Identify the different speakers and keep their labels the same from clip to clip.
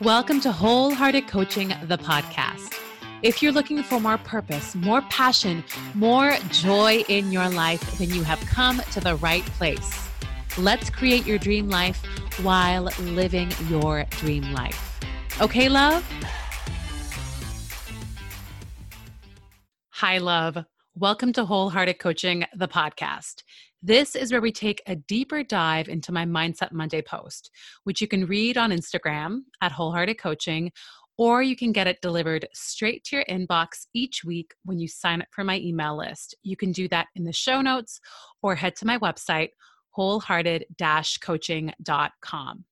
Speaker 1: Welcome to Wholehearted Coaching, the podcast. If you're looking for more purpose, more passion, more joy in your life, then you have come to the right place. Let's create your dream life while living your dream life. Okay, love? Hi, love. Welcome to Wholehearted Coaching, the podcast. This is where we take a deeper dive into my Mindset Monday post, which you can read on Instagram at Wholehearted Coaching, or you can get it delivered straight to your inbox each week when you sign up for my email list. You can do that in the show notes or head to my website, wholehearted coaching.com.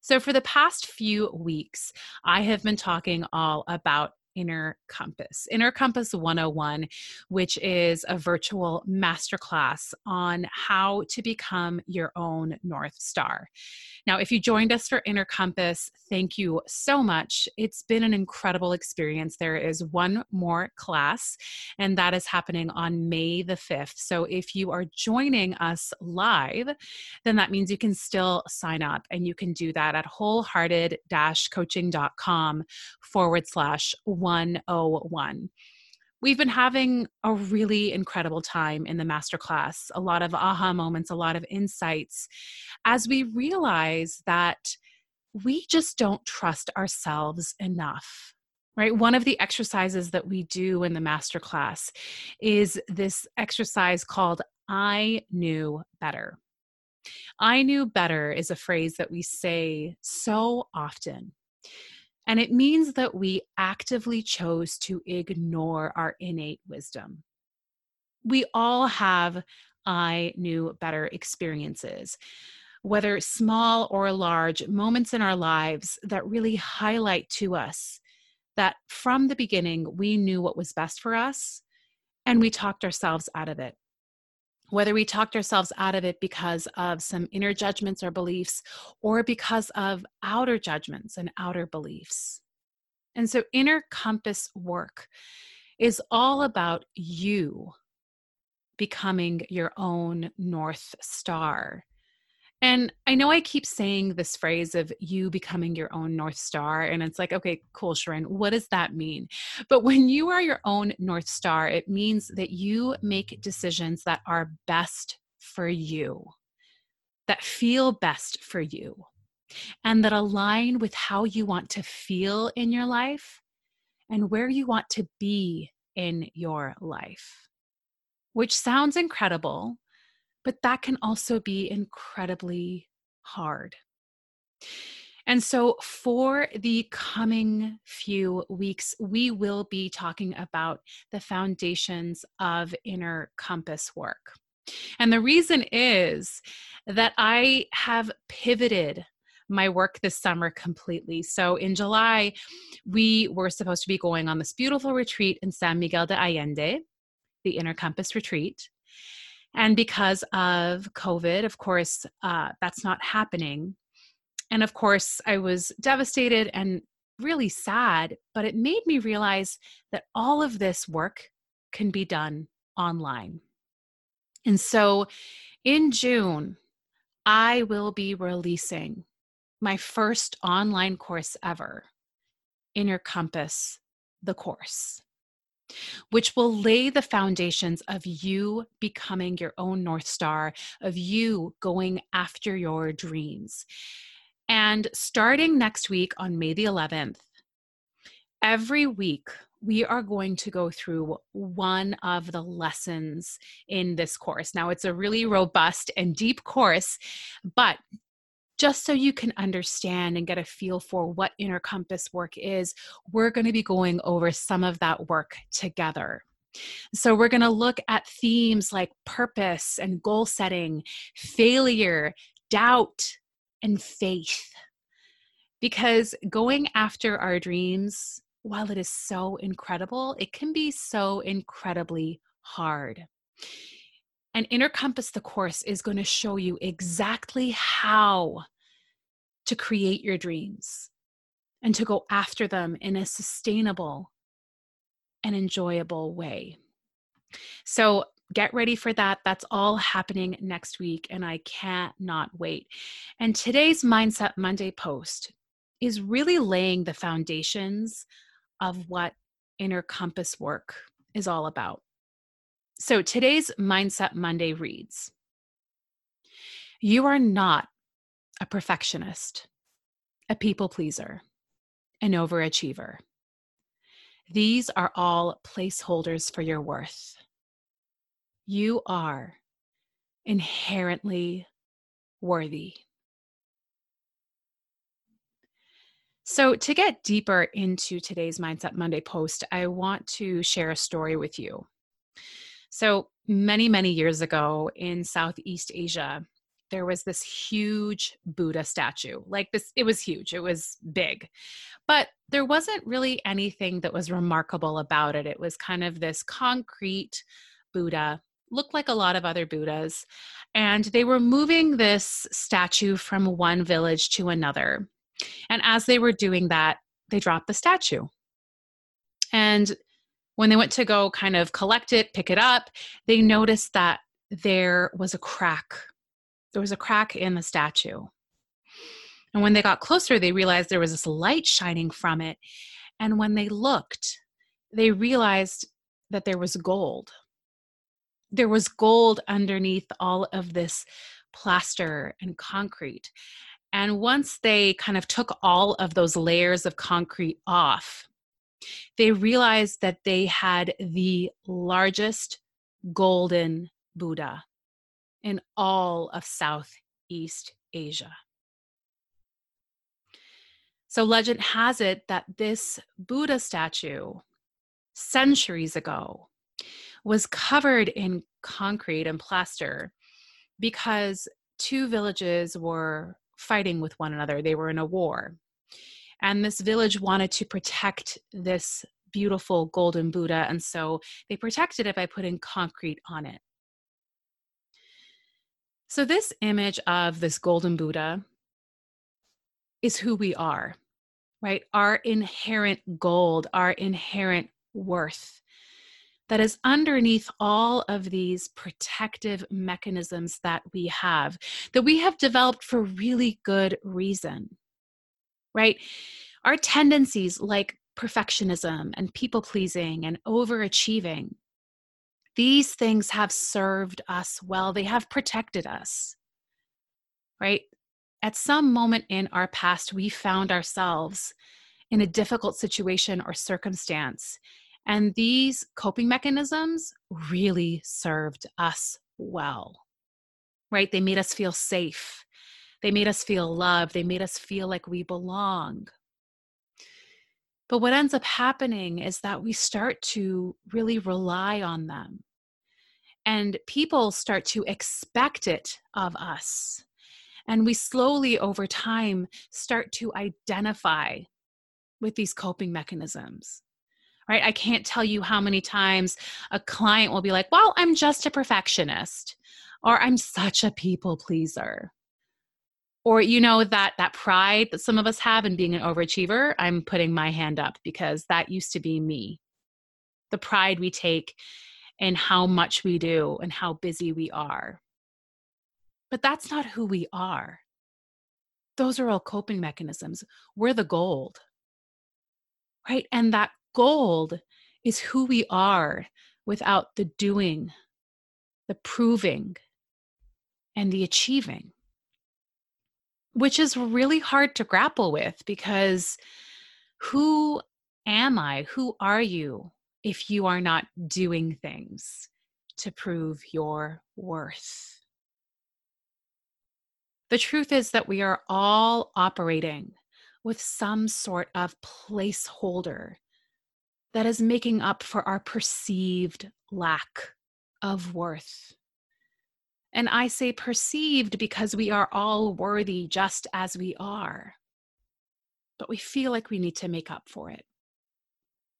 Speaker 1: So, for the past few weeks, I have been talking all about Inner Compass. Inner Compass 101, which is a virtual masterclass on how to become your own North Star. Now, if you joined us for Inner Compass, thank you so much. It's been an incredible experience. There is one more class, and that is happening on May the 5th. So if you are joining us live, then that means you can still sign up, and you can do that at wholehearted coaching.com forward slash 101. We've been having a really incredible time in the masterclass, a lot of aha moments, a lot of insights, as we realize that we just don't trust ourselves enough right? One of the exercises that we do in the masterclass is this exercise called i knew better. I knew better is a phrase that we say so often and it means that we actively chose to ignore our innate wisdom. We all have I knew better experiences, whether small or large, moments in our lives that really highlight to us that from the beginning we knew what was best for us and we talked ourselves out of it whether we talked ourselves out of it because of some inner judgments or beliefs or because of outer judgments and outer beliefs. And so, inner compass work is all about you becoming your own North Star. And I know I keep saying this phrase of you becoming your own North Star, and it's like, okay, cool, Sharon, what does that mean? But when you are your own North Star, it means that you make decisions that are best for you, that feel best for you, and that align with how you want to feel in your life and where you want to be in your life. Which sounds incredible but that can also be incredibly hard. And so, for the coming few weeks, we will be talking about the foundations of inner compass work. And the reason is that I have pivoted my work this summer completely. So, in July, we were supposed to be going on this beautiful retreat in San Miguel de Allende, the Inner Compass Retreat. And because of COVID, of course, uh, that's not happening. And of course, I was devastated and really sad, but it made me realize that all of this work can be done online. And so in June, I will be releasing my first online course ever, Inner Compass, the course which will lay the foundations of you becoming your own North Star, of you going after your dreams. And starting next week on May the 11th, every week we are going to go through one of the lessons in this course. Now, it's a really robust and deep course, but just so you can understand and get a feel for what inner compass work is, we're going to be going over some of that work together. So, we're going to look at themes like purpose and goal setting, failure, doubt, and faith. Because going after our dreams, while it is so incredible, it can be so incredibly hard. And Inner Compass, the course, is going to show you exactly how to create your dreams and to go after them in a sustainable and enjoyable way. So, get ready for that. That's all happening next week, and I cannot wait. And today's Mindset Monday post is really laying the foundations of what inner compass work is all about. So today's Mindset Monday reads You are not a perfectionist, a people pleaser, an overachiever. These are all placeholders for your worth. You are inherently worthy. So, to get deeper into today's Mindset Monday post, I want to share a story with you. So, many, many years ago in Southeast Asia, there was this huge Buddha statue. Like this, it was huge, it was big. But there wasn't really anything that was remarkable about it. It was kind of this concrete Buddha, looked like a lot of other Buddhas. And they were moving this statue from one village to another. And as they were doing that, they dropped the statue. And when they went to go kind of collect it, pick it up, they noticed that there was a crack. There was a crack in the statue. And when they got closer, they realized there was this light shining from it. And when they looked, they realized that there was gold. There was gold underneath all of this plaster and concrete. And once they kind of took all of those layers of concrete off, they realized that they had the largest golden Buddha in all of Southeast Asia. So, legend has it that this Buddha statue, centuries ago, was covered in concrete and plaster because two villages were fighting with one another. They were in a war. And this village wanted to protect this beautiful golden Buddha. And so they protected it by putting concrete on it. So, this image of this golden Buddha is who we are, right? Our inherent gold, our inherent worth that is underneath all of these protective mechanisms that we have, that we have developed for really good reason, right? Our tendencies like perfectionism and people pleasing and overachieving, these things have served us well. They have protected us, right? At some moment in our past, we found ourselves in a difficult situation or circumstance and these coping mechanisms really served us well, right? They made us feel safe. They made us feel loved. They made us feel like we belong. But what ends up happening is that we start to really rely on them. And people start to expect it of us. And we slowly, over time, start to identify with these coping mechanisms right? I can't tell you how many times a client will be like, well, I'm just a perfectionist, or I'm such a people pleaser. Or you know that that pride that some of us have in being an overachiever, I'm putting my hand up because that used to be me. The pride we take in how much we do and how busy we are. But that's not who we are. Those are all coping mechanisms. We're the gold. Right? And that gold is who we are without the doing, the proving, and the achieving, which is really hard to grapple with because who am I? Who are you if you are not doing things to prove your worth? The truth is that we are all operating with some sort of placeholder that is making up for our perceived lack of worth. And I say perceived because we are all worthy just as we are. But we feel like we need to make up for it.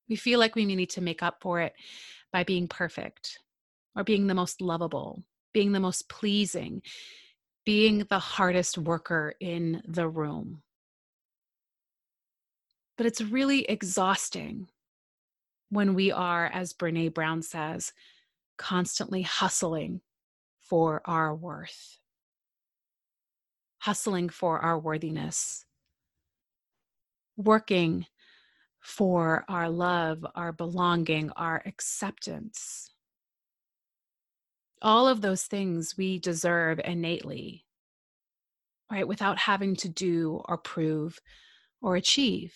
Speaker 1: We feel like we need to make up for it by being perfect or being the most lovable, being the most pleasing, being the hardest worker in the room. But it's really exhausting when we are, as Brene Brown says, constantly hustling for our worth, hustling for our worthiness. working for our love, our belonging, our acceptance. All of those things we deserve innately, right? Without having to do or prove or achieve.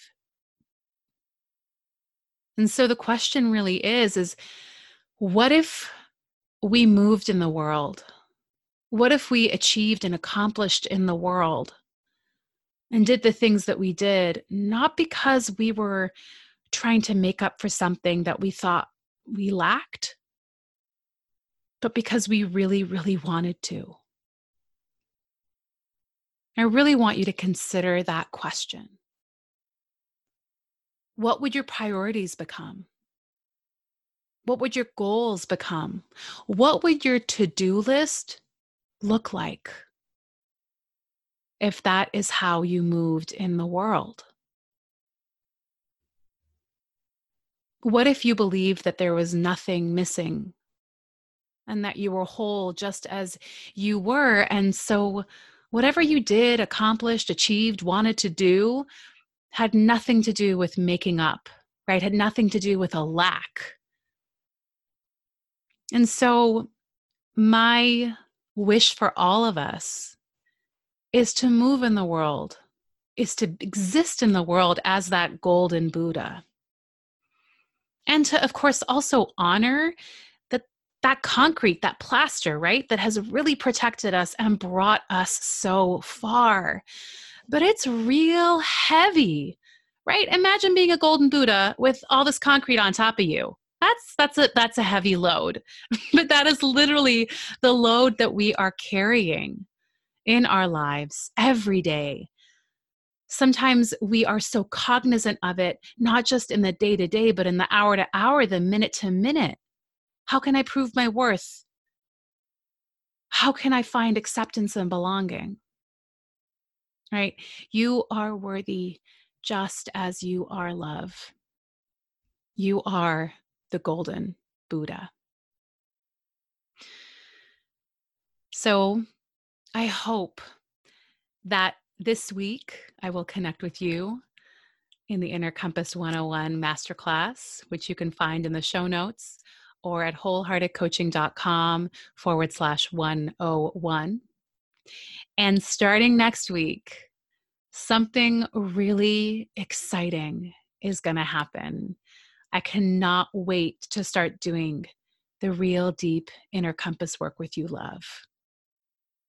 Speaker 1: And so the question really is is what if we moved in the world? What if we achieved and accomplished in the world and did the things that we did, not because we were trying to make up for something that we thought we lacked, but because we really, really wanted to. I really want you to consider that question. What would your priorities become? What would your goals become? What would your to do list look like? if that is how you moved in the world? What if you believed that there was nothing missing and that you were whole just as you were? And so, whatever you did, accomplished, achieved, wanted to do had nothing to do with making up, right? Had nothing to do with a lack. And so, my wish for all of us is to move in the world, is to exist in the world as that golden Buddha. And to, of course, also honor that that concrete, that plaster, right, that has really protected us and brought us so far. But it's real heavy, right? Imagine being a golden Buddha with all this concrete on top of you that's that's a that's a heavy load but that is literally the load that we are carrying in our lives every day. Sometimes we are so cognizant of it, not just in the day to day, but in the hour to hour, the minute to minute. How can I prove my worth? How can I find acceptance and belonging? Right? You are worthy just as you are love. You are the golden Buddha. So I hope that this week I will connect with you in the Inner Compass 101 Masterclass, which you can find in the show notes or at wholeheartedcoaching.com forward slash 101. And starting next week, something really exciting is going to happen. I cannot wait to start doing the real deep inner compass work with you, love.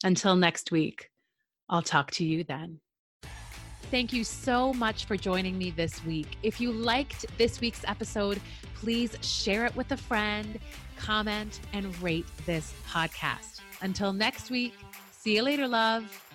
Speaker 1: Until next week, I'll talk to you then. Thank you so much for joining me this week. If you liked this week's episode, please share it with a friend, comment, and rate this podcast. Until next week, see you later, love.